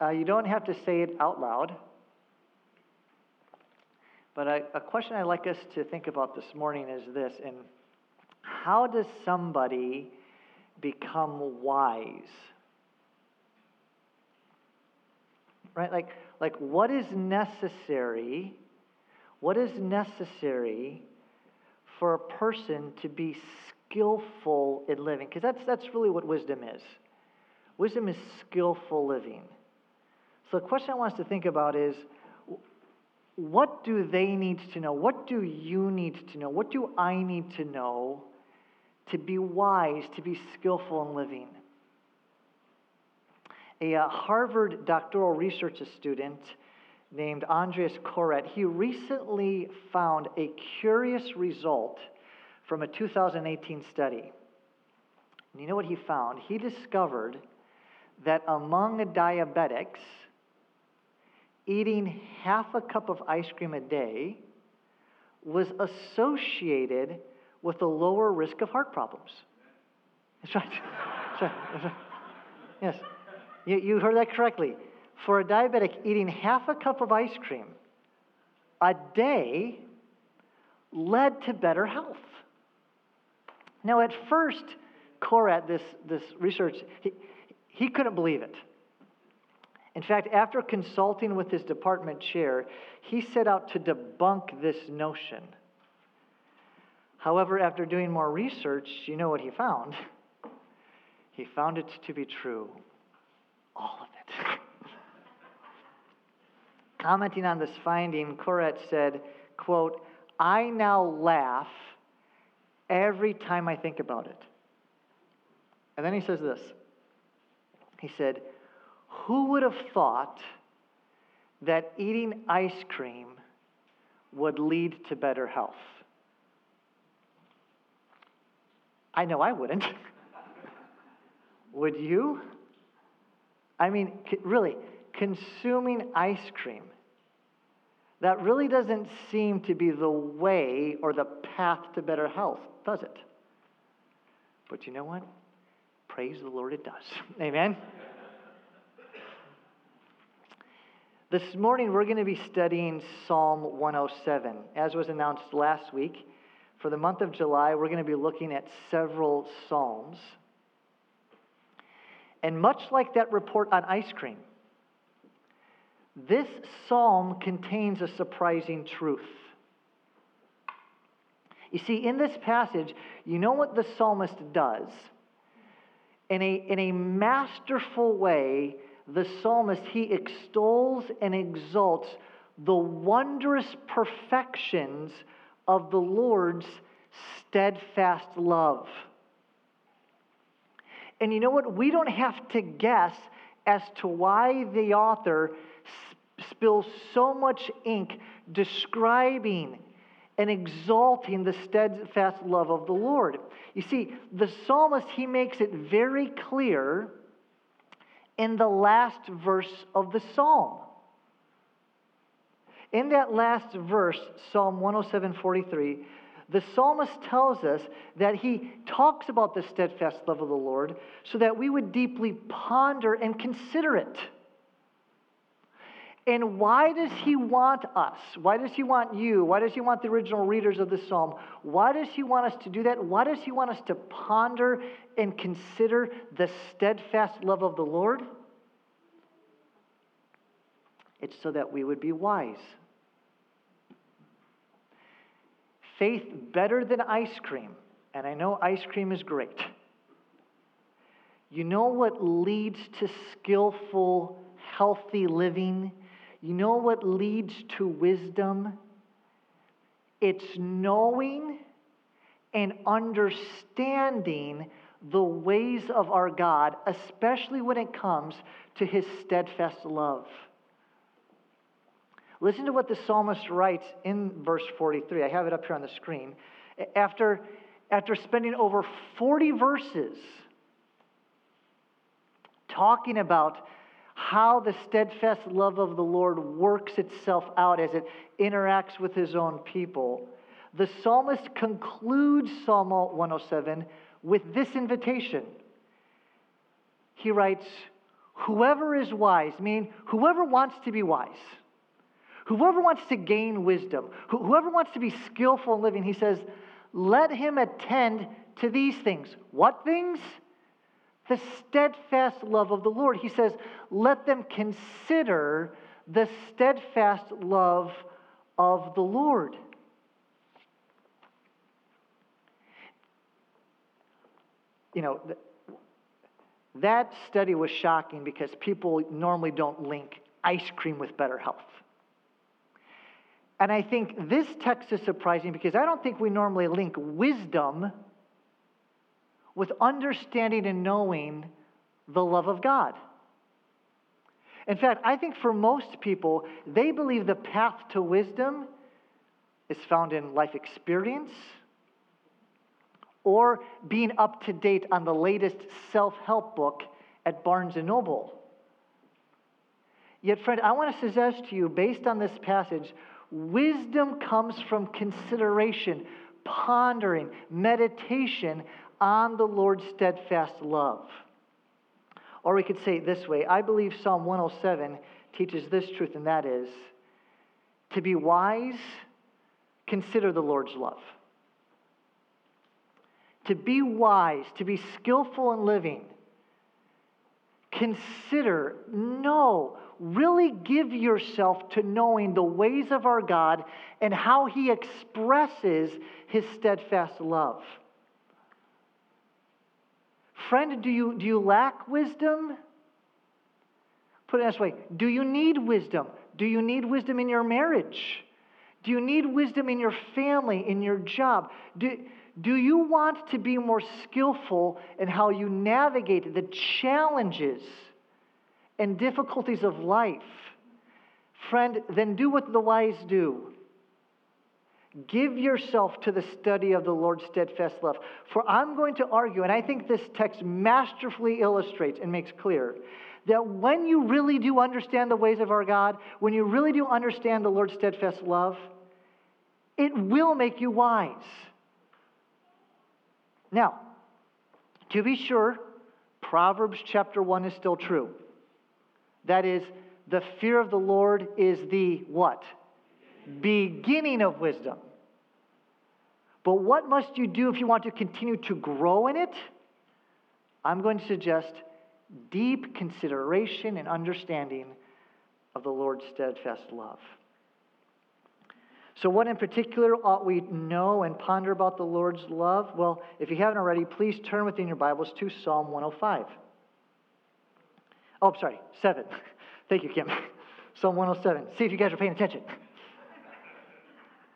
Uh, you don't have to say it out loud. But a question I'd like us to think about this morning is this and how does somebody become wise? Right? Like, like what is necessary? What is necessary for a person to be skillful in living? Because that's, that's really what wisdom is. Wisdom is skillful living. So the question I want us to think about is what do they need to know? What do you need to know? What do I need to know to be wise, to be skillful in living? A uh, Harvard doctoral research student named Andreas Korat, he recently found a curious result from a 2018 study. And you know what he found? He discovered that among diabetics, eating half a cup of ice cream a day was associated with a lower risk of heart problems. That's right. That's right. Yes. You, heard that correctly. For a diabetic, eating half a cup of ice cream a day led to better health. Now, at first, Korat, this, this research, he, he couldn't believe it. In fact, after consulting with his department chair, he set out to debunk this notion. However, after doing more research, you know what he found? He found it to be true. All of it. Commenting on this finding, Korat said, quote, I now laugh every time I think about it. And then he says this. He said, who would have thought that eating ice cream would lead to better health? I know I wouldn't. would you? I mean, really, consuming ice cream, that really doesn't seem to be the way or the path to better health, does it? But you know what? Praise the Lord, it does. Amen? This morning, we're going to be studying Psalm 107. As was announced last week, for the month of July, we're going to be looking at several Psalms. And much like that report on ice cream, this psalm contains a surprising truth. You see, in this passage, you know what the psalmist does? In a, in a masterful way, the psalmist, he extols and exalts the wondrous perfections of the Lord's steadfast love. And you know what? We don't have to guess as to why the author spills so much ink describing and exalting the steadfast love of the Lord. You see, the psalmist, he makes it very clear in the last verse of the psalm. In that last verse, Psalm 107 43, the psalmist tells us that he talks about the steadfast love of the Lord so that we would deeply ponder and consider it. And why does he want us? Why does he want you? Why does he want the original readers of the psalm? Why does he want us to do that? Why does he want us to ponder and consider the steadfast love of the Lord? It's so that we would be wise. Faith better than ice cream. And I know ice cream is great. You know what leads to skillful, healthy living? You know what leads to wisdom? It's knowing and understanding the ways of our God, especially when it comes to his steadfast love. Listen to what the psalmist writes in verse 43. I have it up here on the screen. After, after spending over 40 verses talking about how the steadfast love of the Lord works itself out as it interacts with his own people, the psalmist concludes Psalm 107 with this invitation. He writes, whoever is wise, meaning whoever wants to be wise, whoever wants to gain wisdom, whoever wants to be skillful in living, he says, let him attend to these things. What things? The steadfast love of the Lord. He says, let them consider the steadfast love of the Lord. You know, that study was shocking because people normally don't link ice cream with better health. And I think this text is surprising because I don't think we normally link wisdom with understanding and knowing the love of God. In fact, I think for most people, they believe the path to wisdom is found in life experience or being up to date on the latest self-help book at Barnes & Noble. Yet, friend, I want to suggest to you, based on this passage, wisdom comes from consideration, pondering, meditation on the Lord's steadfast love. Or we could say it this way I believe Psalm 107 teaches this truth, and that is to be wise, consider the Lord's love. To be wise, to be skillful in living, consider, know, really give yourself to knowing the ways of our God and how He expresses His steadfast love. Friend, do you, do you lack wisdom? Put it this way Do you need wisdom? Do you need wisdom in your marriage? Do you need wisdom in your family, in your job? Do, do you want to be more skillful in how you navigate the challenges and difficulties of life? Friend, then do what the wise do. Give yourself to the study of the Lord's steadfast love. For I'm going to argue, and I think this text masterfully illustrates and makes clear that when you really do understand the ways of our God, when you really do understand the Lord's steadfast love, it will make you wise. Now, to be sure, Proverbs chapter 1 is still true. That is, the fear of the Lord is the what? Beginning of wisdom. But what must you do if you want to continue to grow in it? I'm going to suggest deep consideration and understanding of the Lord's steadfast love. So, what in particular ought we know and ponder about the Lord's love? Well, if you haven't already, please turn within your Bibles to Psalm 105. Oh, I'm oh, sorry, 7. Thank you, Kim. Psalm 107. See if you guys are paying attention.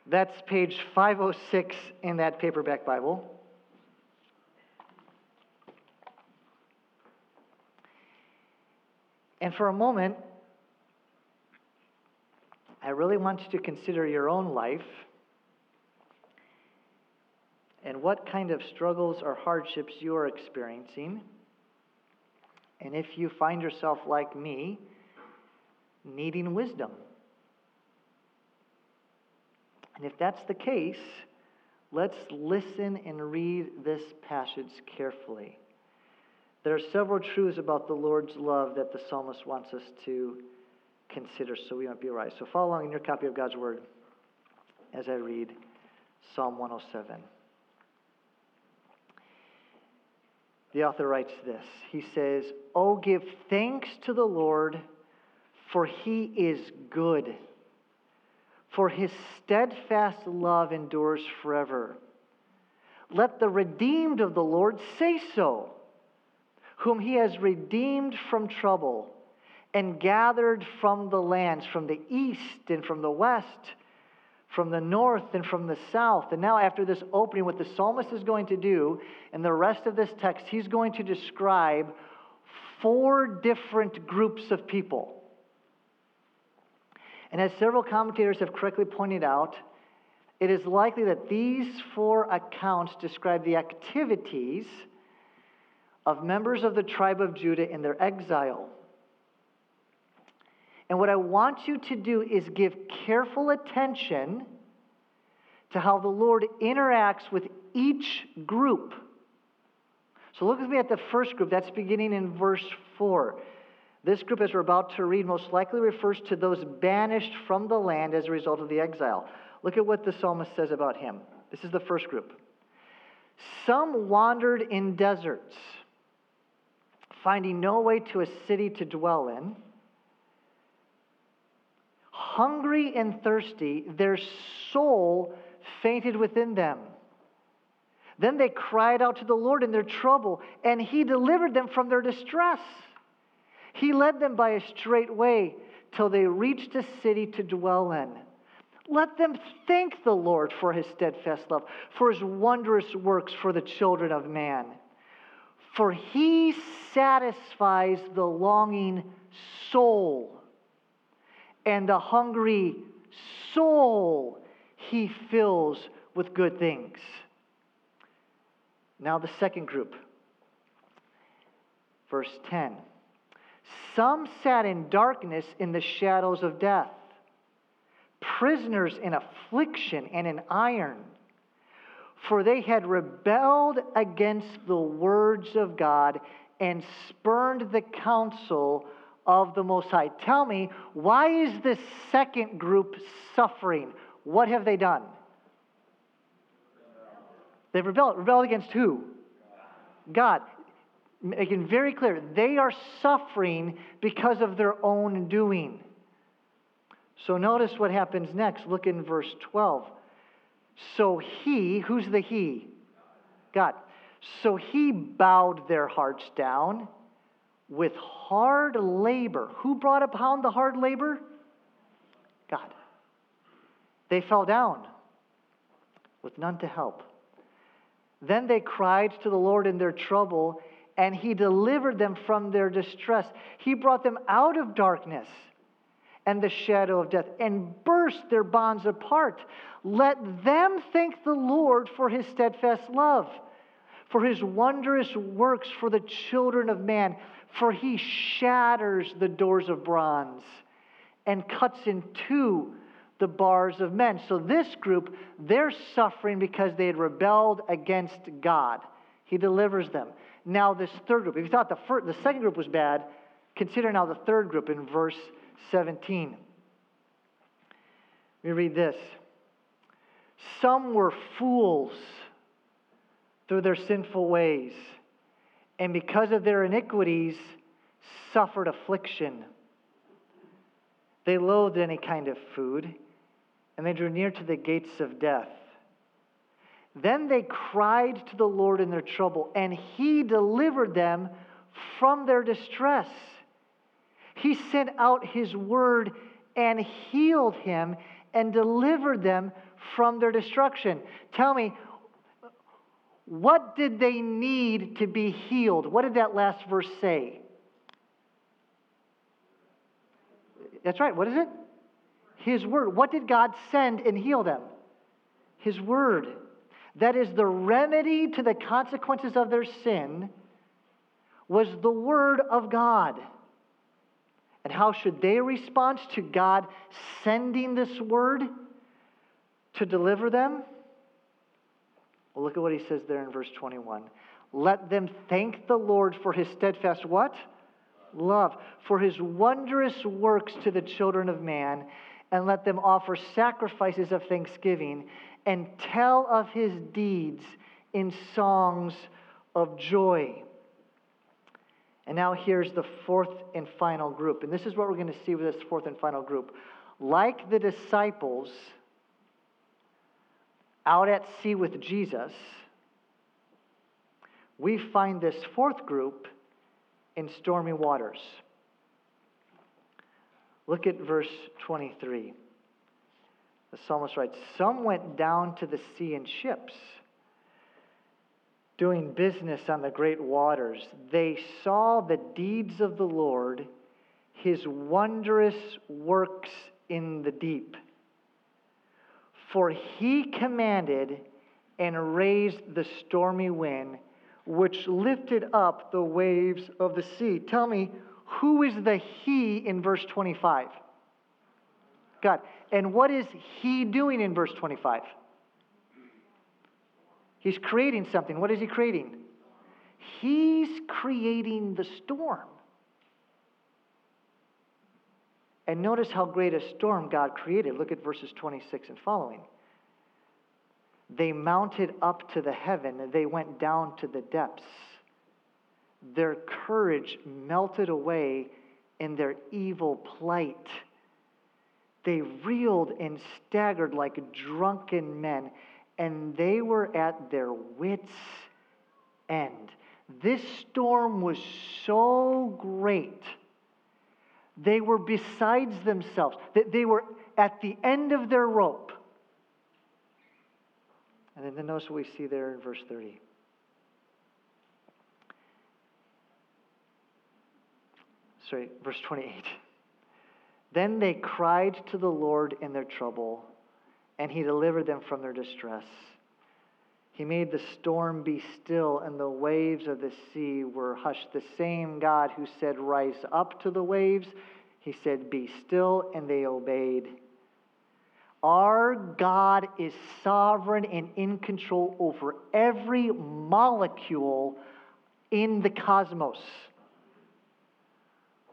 That's page 506 in that paperback Bible. And for a moment, I really want you to consider your own life and what kind of struggles or hardships you are experiencing. And if you find yourself like me, needing wisdom. And if that's the case, let's listen and read this passage carefully. There are several truths about the Lord's love that the psalmist wants us to consider so we might be right. So follow along in your copy of God's Word as I read Psalm 107. The author writes this He says, Oh, give thanks to the Lord, for he is good for his steadfast love endures forever. Let the redeemed of the Lord say so, whom he has redeemed from trouble and gathered from the lands, from the east and from the west, from the north and from the south. And now, after this opening, what the psalmist is going to do in the rest of this text, he's going to describe four different groups of people and as several commentators have correctly pointed out, it is likely that these four accounts describe the activities of members of the tribe of Judah in their exile. And what I want you to do is give careful attention to how the Lord interacts with each group. So look with me at the first group. That's beginning in verse 4. This group, as we're about to read, most likely refers to those banished from the land as a result of the exile. Look at what the psalmist says about him. This is the first group. Some wandered in deserts, finding no way to a city to dwell in. Hungry and thirsty, their soul fainted within them. Then they cried out to the Lord in their trouble, and He delivered them from their distress. He led them by a straight way till they reached a city to dwell in. Let them thank the Lord for his steadfast love, for his wondrous works for the children of man. For he satisfies the longing soul, and the hungry soul he fills with good things. Now, the second group, verse 10. Some sat in darkness in the shadows of death, prisoners in affliction and in iron, for they had rebelled against the words of God and spurned the counsel of the Most High. Tell me, why is this second group suffering? What have they done? They've rebelled. Rebelled against who? God making very clear they are suffering because of their own doing. So notice what happens next. Look in verse 12. So he, who's the he? God. So he bowed their hearts down with hard labor. Who brought upon the hard labor? God. They fell down with none to help. Then they cried to the Lord in their trouble, and he delivered them from their distress. He brought them out of darkness and the shadow of death and burst their bonds apart. Let them thank the Lord for his steadfast love, for his wondrous works for the children of man, for he shatters the doors of bronze and cuts in two the bars of men. So, this group, they're suffering because they had rebelled against God. He delivers them now this third group. If you thought the, first, the second group was bad, consider now the third group in verse 17. We read this Some were fools through their sinful ways, and because of their iniquities, suffered affliction. They loathed any kind of food, and they drew near to the gates of death. Then they cried to the Lord in their trouble, and He delivered them from their distress. He sent out His word and healed him and delivered them from their destruction. Tell me, what did they need to be healed? What did that last verse say? That's right. What is it? His word. What did God send and heal them? His word that is the remedy to the consequences of their sin, was the Word of God. And how should they respond to God sending this Word to deliver them? Well, look at what he says there in verse 21. Let them thank the Lord for his steadfast what? Love. For his wondrous works to the children of man, and let them offer sacrifices of thanksgiving and tell of his deeds in songs of joy. And now here's the fourth and final group. And this is what we're going to see with this fourth and final group. Like the disciples out at sea with Jesus, we find this fourth group in stormy waters. Look at verse 23. The psalmist writes Some went down to the sea in ships, doing business on the great waters. They saw the deeds of the Lord, his wondrous works in the deep. For he commanded and raised the stormy wind, which lifted up the waves of the sea. Tell me, who is the he in verse 25? God. And what is he doing in verse 25? He's creating something. What is he creating? He's creating the storm. And notice how great a storm God created. Look at verses 26 and following. They mounted up to the heaven, they went down to the depths. Their courage melted away in their evil plight. They reeled and staggered like drunken men, and they were at their wits' end. This storm was so great, they were besides themselves, that they were at the end of their rope. And then notice what we see there in verse 30. Sorry, verse 28. Then they cried to the Lord in their trouble, and he delivered them from their distress. He made the storm be still, and the waves of the sea were hushed. The same God who said, Rise up to the waves, he said, Be still, and they obeyed. Our God is sovereign and in control over every molecule in the cosmos.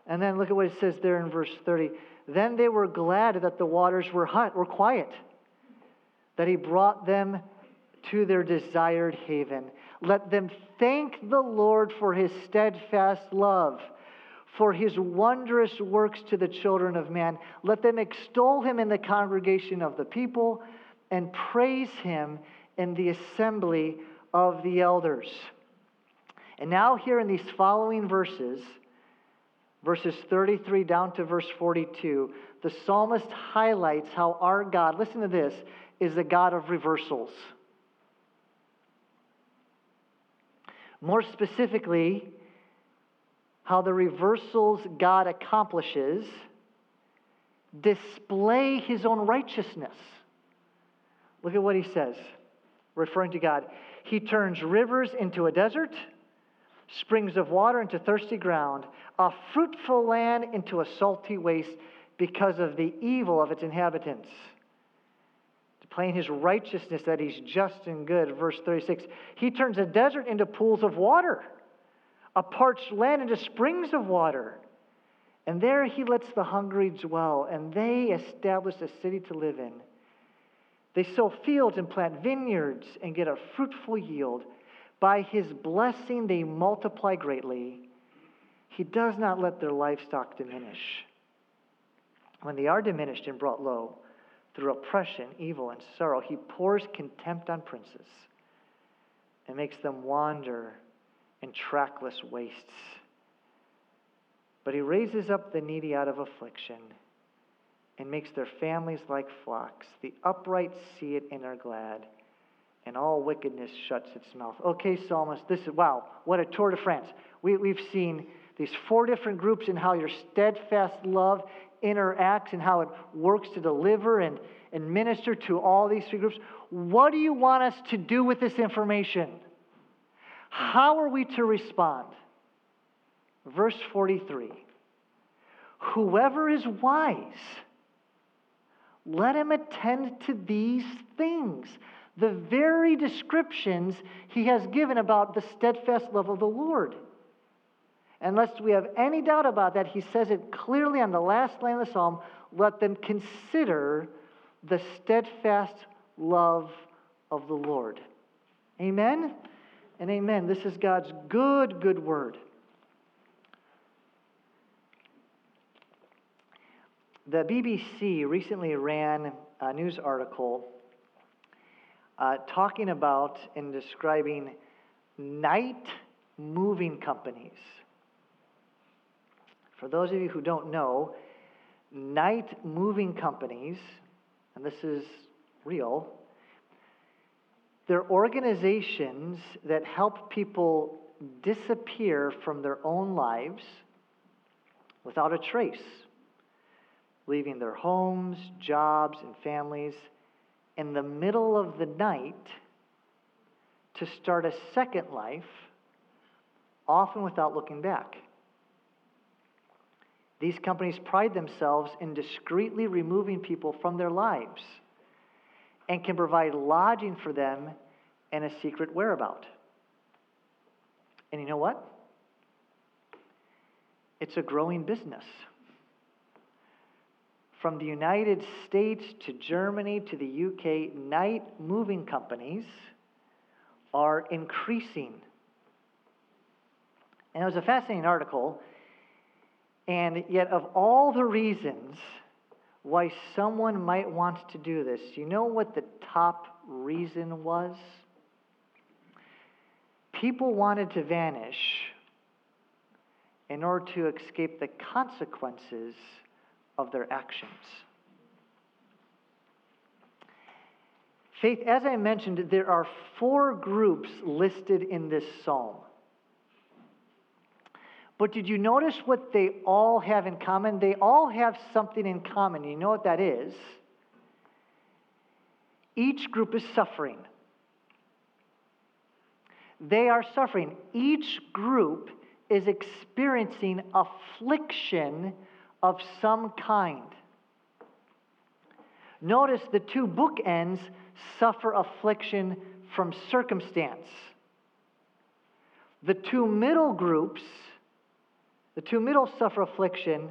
And then look at what it says there in verse 30. Then they were glad that the waters were, hot, were quiet, that he brought them to their desired haven. Let them thank the Lord for his steadfast love, for his wondrous works to the children of man. Let them extol him in the congregation of the people and praise him in the assembly of the elders. And now, here in these following verses, verses 33 down to verse 42, the psalmist highlights how our God, listen to this, is the God of reversals. More specifically, how the reversals God accomplishes display his own righteousness. Look at what he says, referring to God. He turns rivers into a desert, springs of water into thirsty ground, a fruitful land into a salty waste because of the evil of its inhabitants playing his righteousness that he's just and good. Verse 36 He turns a desert into pools of water, a parched land into springs of water. And there he lets the hungry dwell, and they establish a city to live in. They sow fields and plant vineyards and get a fruitful yield. By his blessing, they multiply greatly. He does not let their livestock diminish. When they are diminished and brought low, through oppression, evil, and sorrow. He pours contempt on princes and makes them wander in trackless wastes. But he raises up the needy out of affliction and makes their families like flocks. The upright see it and are glad, and all wickedness shuts its mouth. Okay, psalmist, this is wow, what a tour de France. We, we've seen these four different groups and how your steadfast love interacts and how it works to deliver and, and minister to all these three groups. What do you want us to do with this information? How are we to respond? Verse 43 Whoever is wise, let him attend to these things. The very descriptions he has given about the steadfast love of the Lord. Unless we have any doubt about that, he says it clearly on the last line of the psalm let them consider the steadfast love of the Lord. Amen and amen. This is God's good, good word. The BBC recently ran a news article uh, talking about and describing night moving companies. For those of you who don't know, night moving companies, and this is real, they're organizations that help people disappear from their own lives without a trace, leaving their homes, jobs, and families in the middle of the night to start a second life, often without looking back. These companies pride themselves in discreetly removing people from their lives and can provide lodging for them and a secret whereabout. And you know what? It's a growing business. From the United States to Germany to the UK, night moving companies are increasing. And it was a fascinating article. And yet, of all the reasons why someone might want to do this, you know what the top reason was? People wanted to vanish in order to escape the consequences of their actions. Faith, as I mentioned, there are four groups listed in this psalm. But did you notice what they all have in common? They all have something in common. You know what that is? Each group is suffering. They are suffering. Each group is experiencing affliction of some kind. Notice the two bookends suffer affliction from circumstance. The two middle groups, the two middle suffer affliction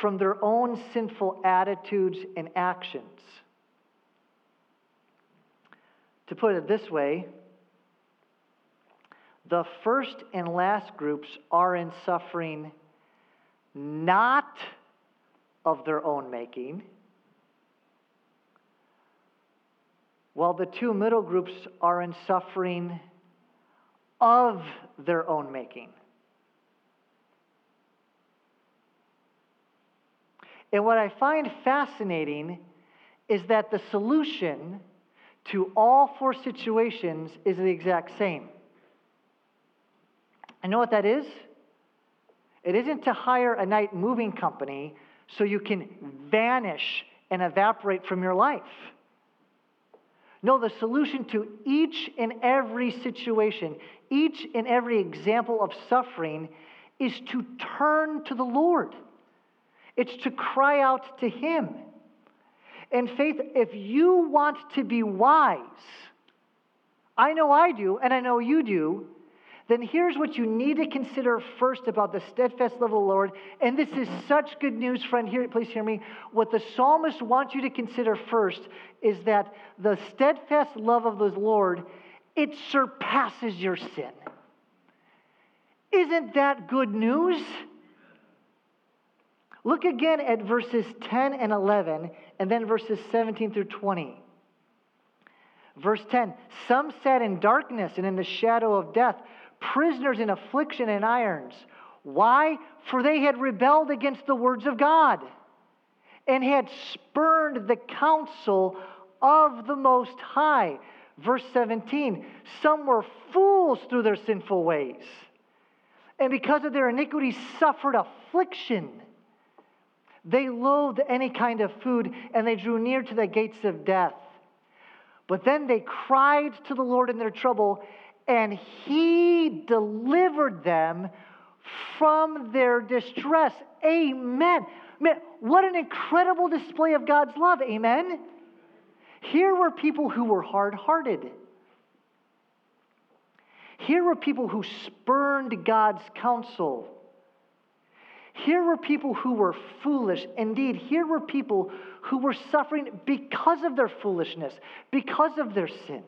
from their own sinful attitudes and actions. To put it this way, the first and last groups are in suffering not of their own making, while the two middle groups are in suffering of their own making. And what I find fascinating is that the solution to all four situations is the exact same. I know what that is? It isn't to hire a night moving company so you can vanish and evaporate from your life. No, the solution to each and every situation, each and every example of suffering, is to turn to the Lord. It's to cry out to Him. And faith, if you want to be wise, I know I do, and I know you do, then here's what you need to consider first about the steadfast love of the Lord. And this is such good news, friend. Here, please hear me. What the psalmist wants you to consider first is that the steadfast love of the Lord, it surpasses your sin. Isn't that good news? Look again at verses 10 and 11, and then verses 17 through 20. Verse 10 Some sat in darkness and in the shadow of death prisoners in affliction and irons. Why? For they had rebelled against the words of God and had spurned the counsel of the Most High. Verse 17 Some were fools through their sinful ways, and because of their iniquities suffered affliction. They loathed any kind of food, and they drew near to the gates of death. But then they cried to the Lord in their trouble, and he delivered them from their distress. Amen. Man, what an incredible display of God's love. Amen. Here were people who were hard hearted. Here were people who spurned God's counsel. Here were people who were foolish. Indeed, here were people who were suffering because of their foolishness, because of their sin.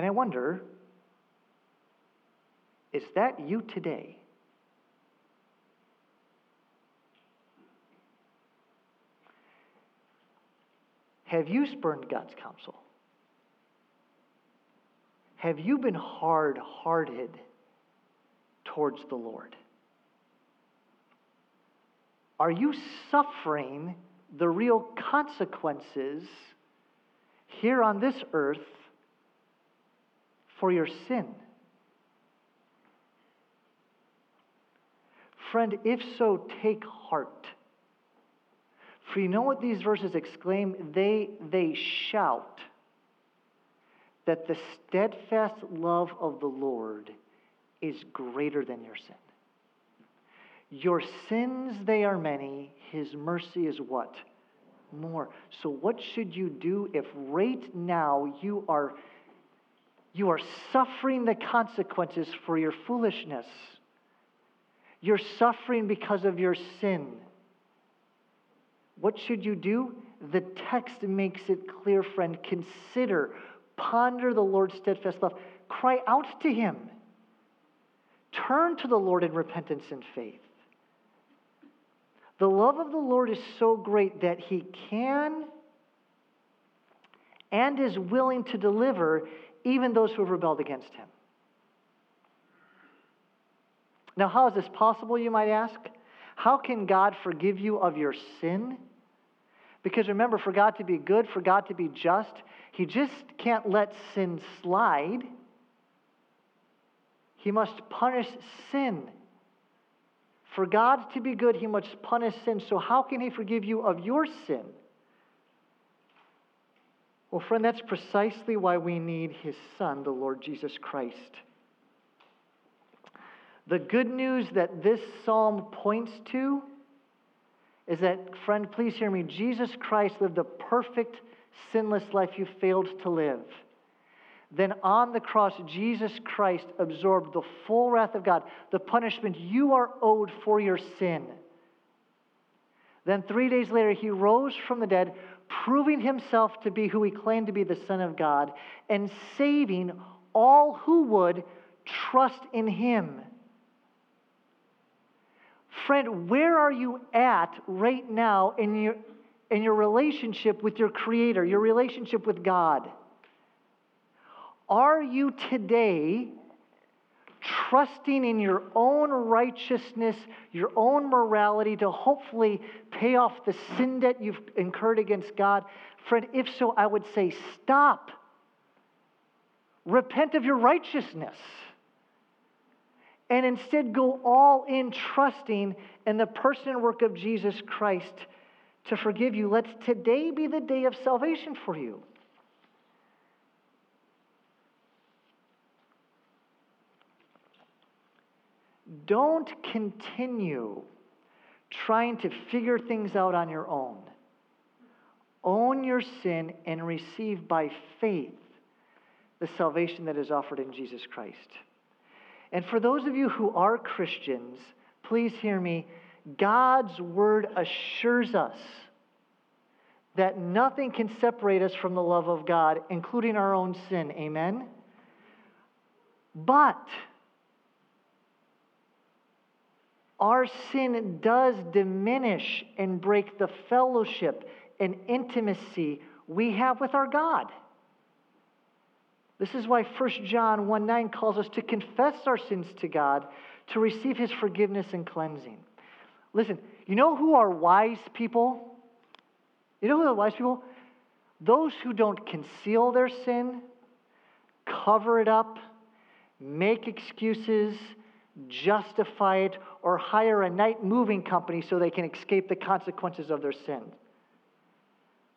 And I wonder is that you today? Have you spurned God's counsel? Have you been hard hearted towards the Lord? Are you suffering the real consequences here on this earth for your sin? Friend, if so, take heart. For you know what these verses exclaim? They, they shout that the steadfast love of the Lord is greater than your sin. Your sins, they are many. His mercy is what? More. So, what should you do if right now you are You are suffering the consequences for your foolishness. You're suffering because of your sin. What should you do? The text makes it clear, friend. Consider, ponder the Lord's steadfast love. Cry out to Him. Turn to the Lord in repentance and faith. The love of the Lord is so great that He can and is willing to deliver even those who have rebelled against Him. Now, how is this possible, you might ask? How can God forgive you of your sin? Because remember, for God to be good, for God to be just, He just can't let sin slide. He must punish sin. For God to be good, He must punish sin. So, how can He forgive you of your sin? Well, friend, that's precisely why we need His Son, the Lord Jesus Christ. The good news that this psalm points to is that, friend, please hear me. Jesus Christ lived the perfect, sinless life you failed to live. Then on the cross, Jesus Christ absorbed the full wrath of God, the punishment you are owed for your sin. Then three days later, he rose from the dead, proving himself to be who he claimed to be the Son of God, and saving all who would trust in him. Friend, where are you at right now in your, in your relationship with your Creator, your relationship with God? Are you today trusting in your own righteousness, your own morality to hopefully pay off the sin debt you've incurred against God? Friend, if so, I would say stop. Repent of your righteousness and instead go all in trusting in the person and work of Jesus Christ to forgive you. Let today be the day of salvation for you. Don't continue trying to figure things out on your own. Own your sin and receive by faith the salvation that is offered in Jesus Christ. And for those of you who are Christians, please hear me. God's word assures us that nothing can separate us from the love of God, including our own sin. Amen? But our sin does diminish and break the fellowship and intimacy we have with our God. This is why 1 John 1 9 calls us to confess our sins to God to receive his forgiveness and cleansing. Listen, you know who are wise people? You know who are wise people? Those who don't conceal their sin, cover it up, make excuses, justify it, or hire a night moving company so they can escape the consequences of their sin.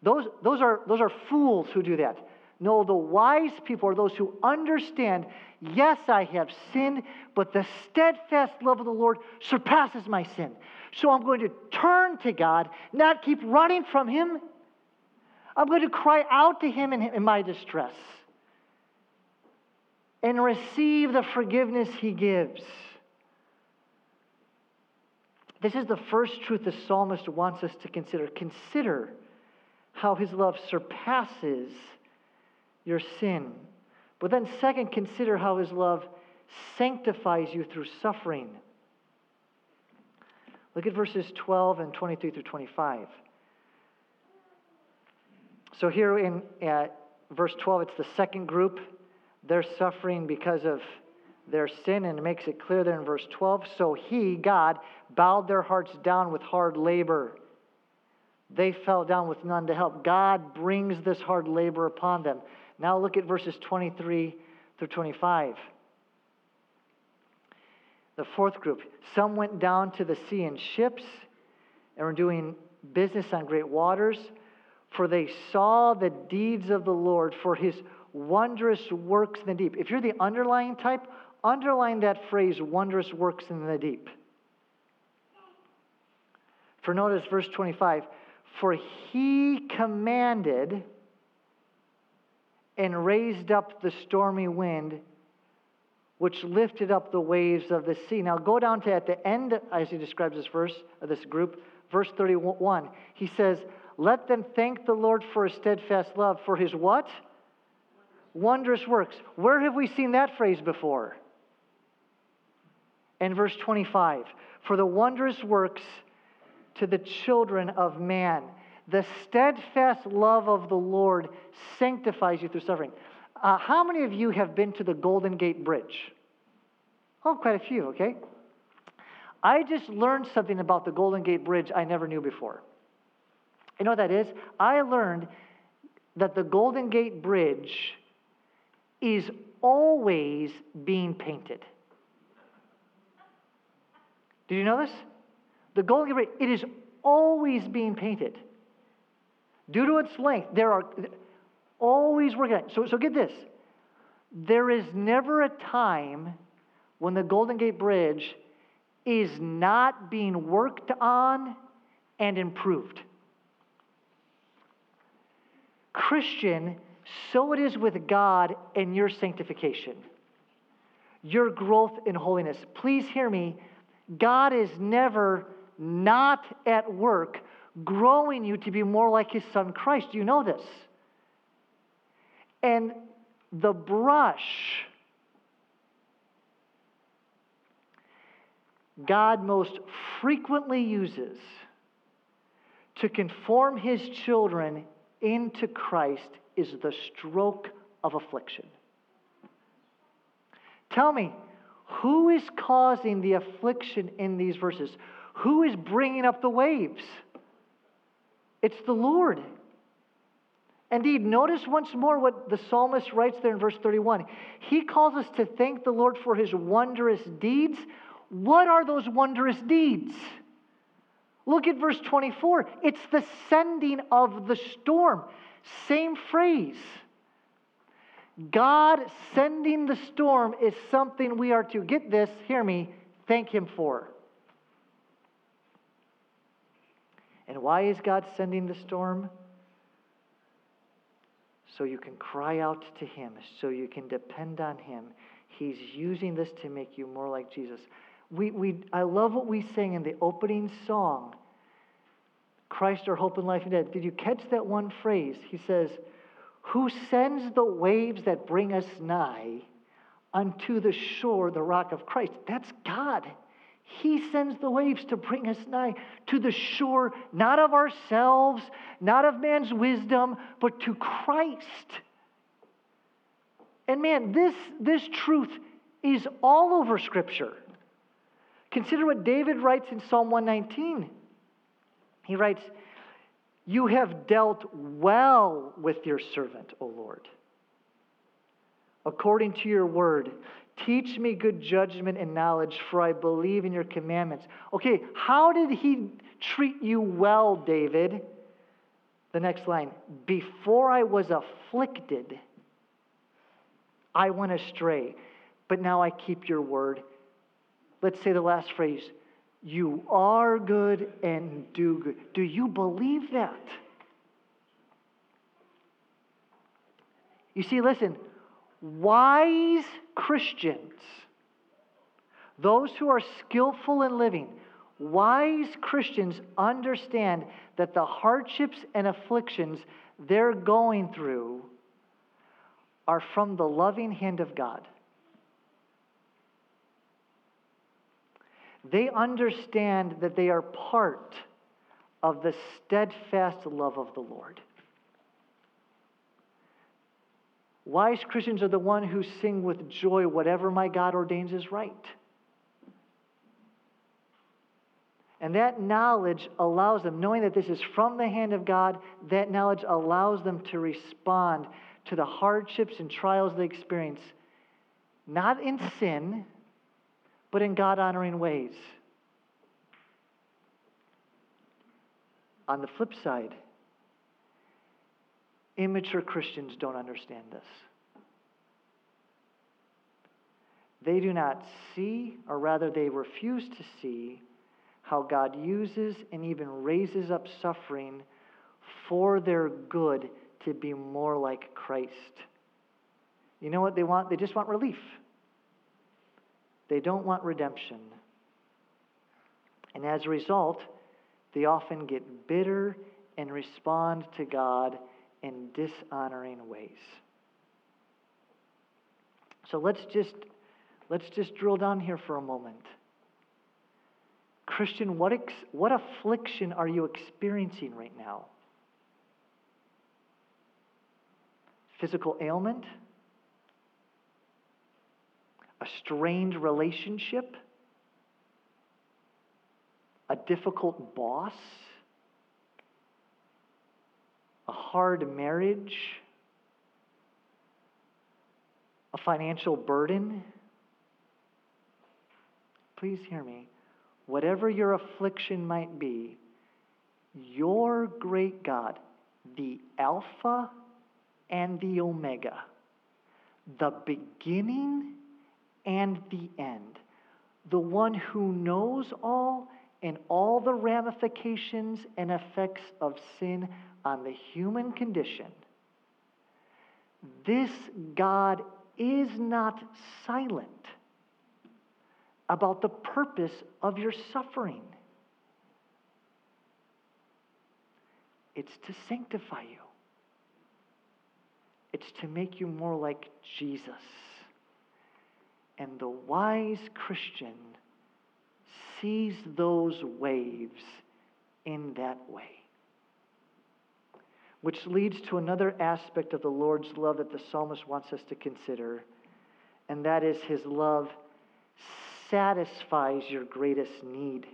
Those, those, are, those are fools who do that. No, the wise people are those who understand yes, I have sinned, but the steadfast love of the Lord surpasses my sin. So I'm going to turn to God, not keep running from Him. I'm going to cry out to Him in, in my distress and receive the forgiveness He gives. This is the first truth the psalmist wants us to consider. Consider how His love surpasses your sin. But then, second, consider how his love sanctifies you through suffering. Look at verses 12 and 23 through 25. So, here in verse 12, it's the second group. They're suffering because of their sin, and makes it clear there in verse 12. So, he, God, bowed their hearts down with hard labor. They fell down with none to help. God brings this hard labor upon them. Now look at verses 23 through 25. The fourth group some went down to the sea in ships and were doing business on great waters, for they saw the deeds of the Lord, for his wondrous works in the deep. If you're the underlying type, underline that phrase, wondrous works in the deep. For notice verse 25, for he commanded and raised up the stormy wind, which lifted up the waves of the sea. Now go down to at the end, as he describes this verse, uh, this group, verse 31. He says, Let them thank the Lord for his steadfast love, for his what? Wondrous works. Where have we seen that phrase before? And verse 25, for the wondrous works to the children of man. The steadfast love of the Lord sanctifies you through suffering. Uh, how many of you have been to the Golden Gate Bridge? Oh, quite a few, okay? I just learned something about the Golden Gate Bridge I never knew before. You know what that is? I learned that the Golden Gate Bridge is always being painted. Did you know this? The Golden Gate Bridge, it is always being painted. Due to its length, there are always working on it. So, so get this. There is never a time when the Golden Gate Bridge is not being worked on and improved. Christian, so it is with God and your sanctification, your growth in holiness. Please hear me. God is never not at work growing you to be more like his son Christ. You know this. And the brush God most frequently uses to conform his children into Christ is the stroke of affliction. Tell me, who is causing the affliction in these verses? Who is bringing up the waves? It's the Lord. Indeed, notice once more what the psalmist writes there in verse 31. He calls us to thank the Lord for his wondrous deeds. What are those wondrous deeds? Look at verse 24. It's the sending of the storm. Same phrase. God sending the storm is something we are to get this, hear me, thank Him for. And why is God sending the storm? So you can cry out to Him, so you can depend on Him. He's using this to make you more like Jesus. We, we, I love what we sing in the opening song Christ, our hope and life and death. Did you catch that one phrase? He says, who sends the waves that bring us nigh unto the shore, the rock of Christ. That's God. He sends the waves to bring us nigh to the shore, not of ourselves, not of man's wisdom, but to Christ. And man, this, this truth is all over Scripture. Consider what David writes in Psalm 119. He writes, you have dealt well with your servant, O Lord. According to your word, teach me good judgment and knowledge, for I believe in your commandments. Okay, how did he treat you well, David? The next line Before I was afflicted, I went astray, but now I keep your word. Let's say the last phrase you are good and do good. Do you believe that? You see, listen, wise Christians, those who are skillful in living, wise Christians understand that the hardships and afflictions they're going through are from the loving hand of God. They understand that they are part of the steadfast love of the Lord. Wise Christians are the one who sing with joy, whatever my God ordains is right. And that knowledge allows them, knowing that this is from the hand of God, that knowledge allows them to respond to the hardships and trials they experience, not in sin, but in God honoring ways. On the flip side, immature Christians don't understand this. They do not see, or rather, they refuse to see, how God uses and even raises up suffering for their good to be more like Christ. You know what they want? They just want relief. They don't want redemption. And as a result, they often get bitter and respond to God in dishonoring ways. So let's just let's just drill down here for a moment. Christian, what, ex- what affliction are you experiencing right now? Physical ailment? A strained relationship? A difficult boss? A hard marriage? A financial burden? Please hear me whatever your affliction might be, your great God, the Alpha and the Omega, the beginning and the end, the one who knows all and all the ramifications and effects of sin on the human condition. This God is not silent about the purpose of your suffering. It's to sanctify you, it's to make you more like Jesus. And the wise Christian sees those waves in that way. Which leads to another aspect of the Lord's love that the psalmist wants us to consider, and that is his love satisfies your greatest need.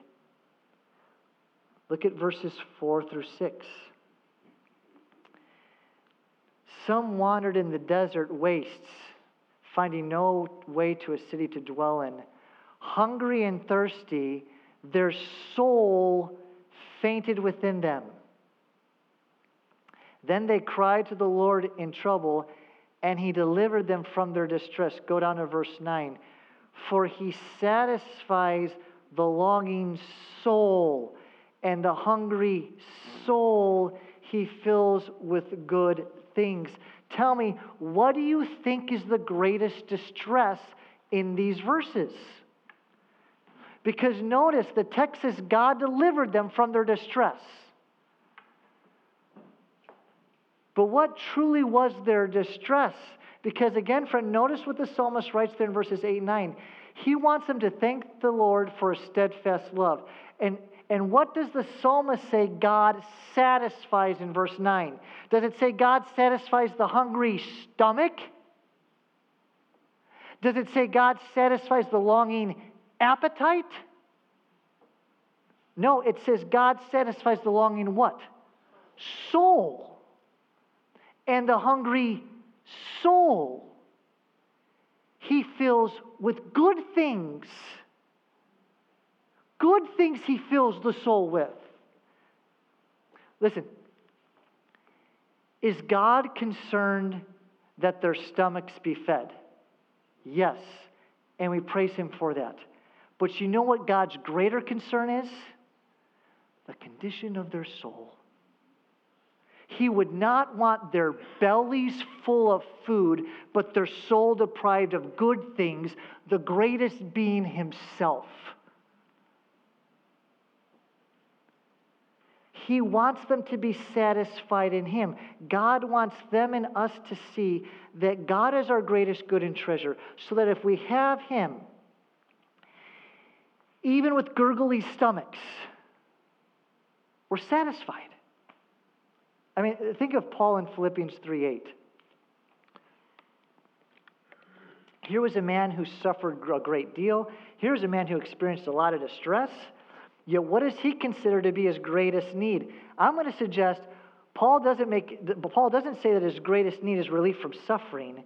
Look at verses 4 through 6. Some wandered in the desert wastes, finding no way to a city to dwell in. Hungry and thirsty, their soul fainted within them. Then they cried to the Lord in trouble, and he delivered them from their distress. Go down to verse 9 for he satisfies the longing soul, and the hungry soul he fills with good things. Tell me, what do you think is the greatest distress in these verses? Because notice the text says God delivered them from their distress. But what truly was their distress? Because again, friend, notice what the psalmist writes there in verses 8 and 9. He wants them to thank the Lord for his steadfast love. And, and what does the psalmist say God satisfies in verse 9? Does it say God satisfies the hungry stomach? Does it say God satisfies the longing appetite? No, it says God satisfies the longing what? Soul. And the hungry soul he fills with good things. Good things he fills the soul with. Listen, is God concerned that their stomachs be fed? Yes, and we praise him for that. But you know what God's greater concern is? The condition of their soul. He would not want their bellies full of food, but their soul deprived of good things, the greatest being Himself. He wants them to be satisfied in Him. God wants them and us to see that God is our greatest good and treasure, so that if we have Him, even with gurgly stomachs, we're satisfied. I mean, think of Paul in Philippians 3 8. Here was a man who suffered a great deal. Here's a man who experienced a lot of distress. Yet, what does he consider to be his greatest need? I'm going to suggest Paul doesn't, make, Paul doesn't say that his greatest need is relief from suffering,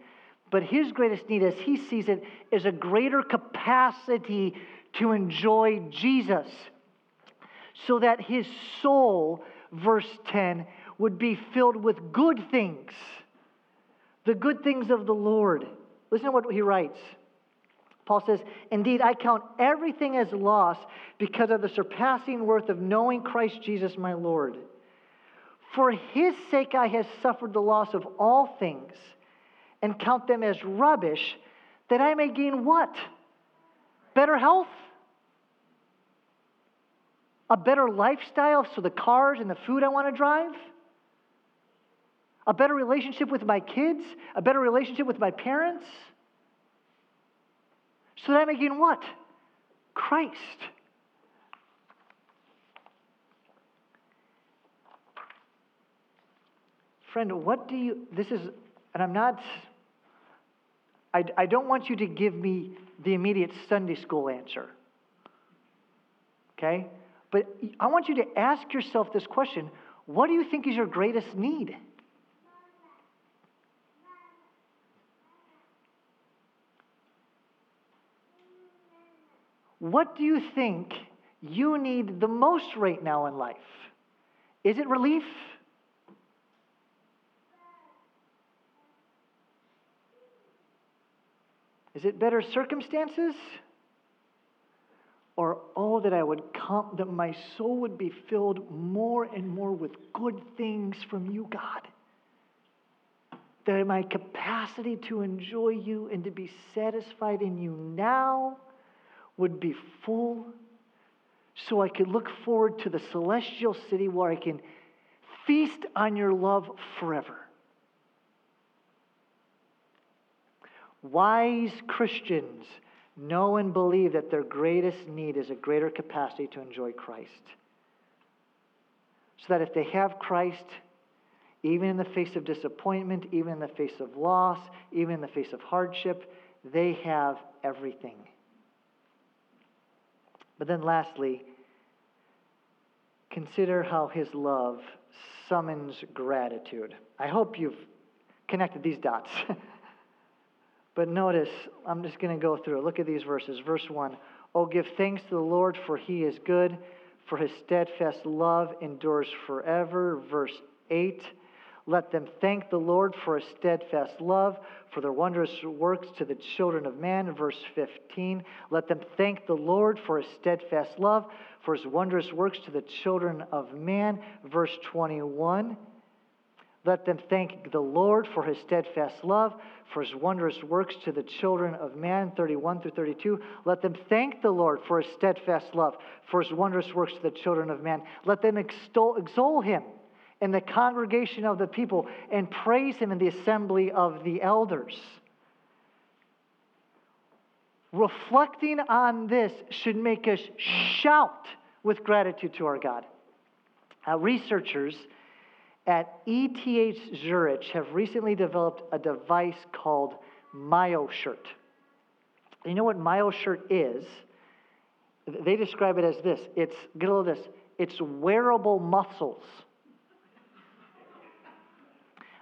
but his greatest need, as he sees it, is a greater capacity to enjoy Jesus so that his soul, verse 10, would be filled with good things, the good things of the Lord. Listen to what he writes. Paul says, Indeed, I count everything as loss because of the surpassing worth of knowing Christ Jesus my Lord. For his sake I have suffered the loss of all things, and count them as rubbish, that I may gain what? Better health? A better lifestyle, so the cars and the food I want to drive? A better relationship with my kids? A better relationship with my parents? So that gain what? Christ. Friend, what do you, this is, and I'm not, I, I don't want you to give me the immediate Sunday school answer. Okay? But I want you to ask yourself this question what do you think is your greatest need? What do you think you need the most right now in life? Is it relief? Is it better circumstances? Or, oh, that I would come, that my soul would be filled more and more with good things from you, God. That my capacity to enjoy you and to be satisfied in you now would be full so I could look forward to the celestial city where I can feast on your love forever. Wise Christians know and believe that their greatest need is a greater capacity to enjoy Christ. So that if they have Christ, even in the face of disappointment, even in the face of loss, even in the face of hardship, they have everything. But then, lastly, consider how his love summons gratitude. I hope you've connected these dots. but notice, I'm just going to go through. Look at these verses. Verse 1 Oh, give thanks to the Lord, for he is good, for his steadfast love endures forever. Verse 8 let them thank the Lord for his steadfast love, for their wondrous works to the children of man. Verse 15. Let them thank the Lord for his steadfast love, for his wondrous works to the children of man. Verse 21. Let them thank the Lord for his steadfast love, for his wondrous works to the children of man. 31 through 32. Let them thank the Lord for his steadfast love, for his wondrous works to the children of man. Let them extol, exalt him in the congregation of the people and praise him in the assembly of the elders. Reflecting on this should make us shout with gratitude to our God. Uh, researchers at ETH Zurich have recently developed a device called MyoShirt. You know what MyoShirt is? They describe it as this it's, get a of this, it's wearable muscles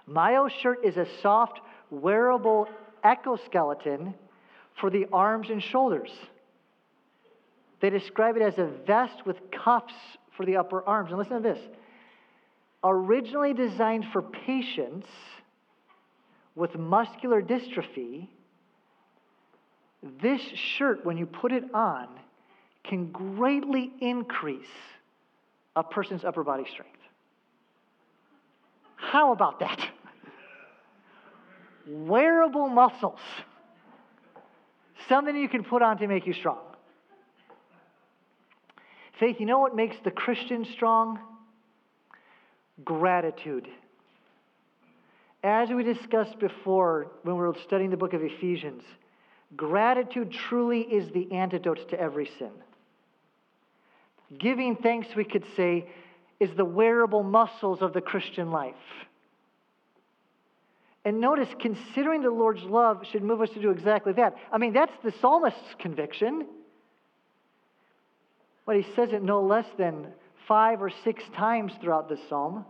MyoShirt is a soft, wearable exoskeleton for the arms and shoulders. They describe it as a vest with cuffs for the upper arms. And listen to this originally designed for patients with muscular dystrophy, this shirt, when you put it on, can greatly increase a person's upper body strength. How about that? Wearable muscles. Something you can put on to make you strong. Faith, you know what makes the Christian strong? Gratitude. As we discussed before when we were studying the book of Ephesians, gratitude truly is the antidote to every sin. Giving thanks, we could say, is the wearable muscles of the Christian life. And notice, considering the Lord's love should move us to do exactly that. I mean, that's the psalmist's conviction. But he says it no less than five or six times throughout this psalm.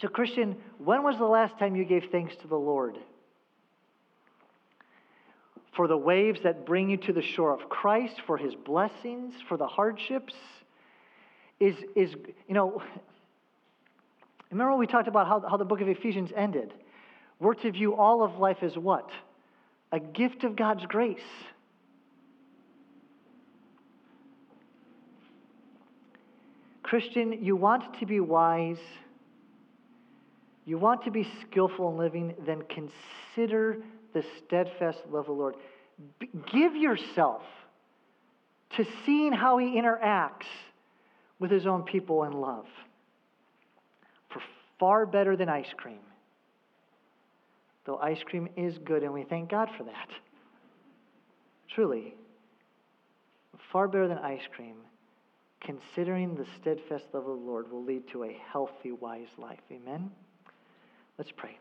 So, Christian, when was the last time you gave thanks to the Lord? For the waves that bring you to the shore of Christ, for his blessings, for the hardships? Is, is you know, Remember when we talked about how, how the book of Ephesians ended? We're to view all of life as what? A gift of God's grace. Christian, you want to be wise, You want to be skillful in living, then consider the steadfast love of the Lord. B- give yourself to seeing how he interacts with his own people in love. For far better than ice cream, though ice cream is good, and we thank God for that. Truly, far better than ice cream, considering the steadfast love of the Lord will lead to a healthy, wise life. Amen? Let's pray.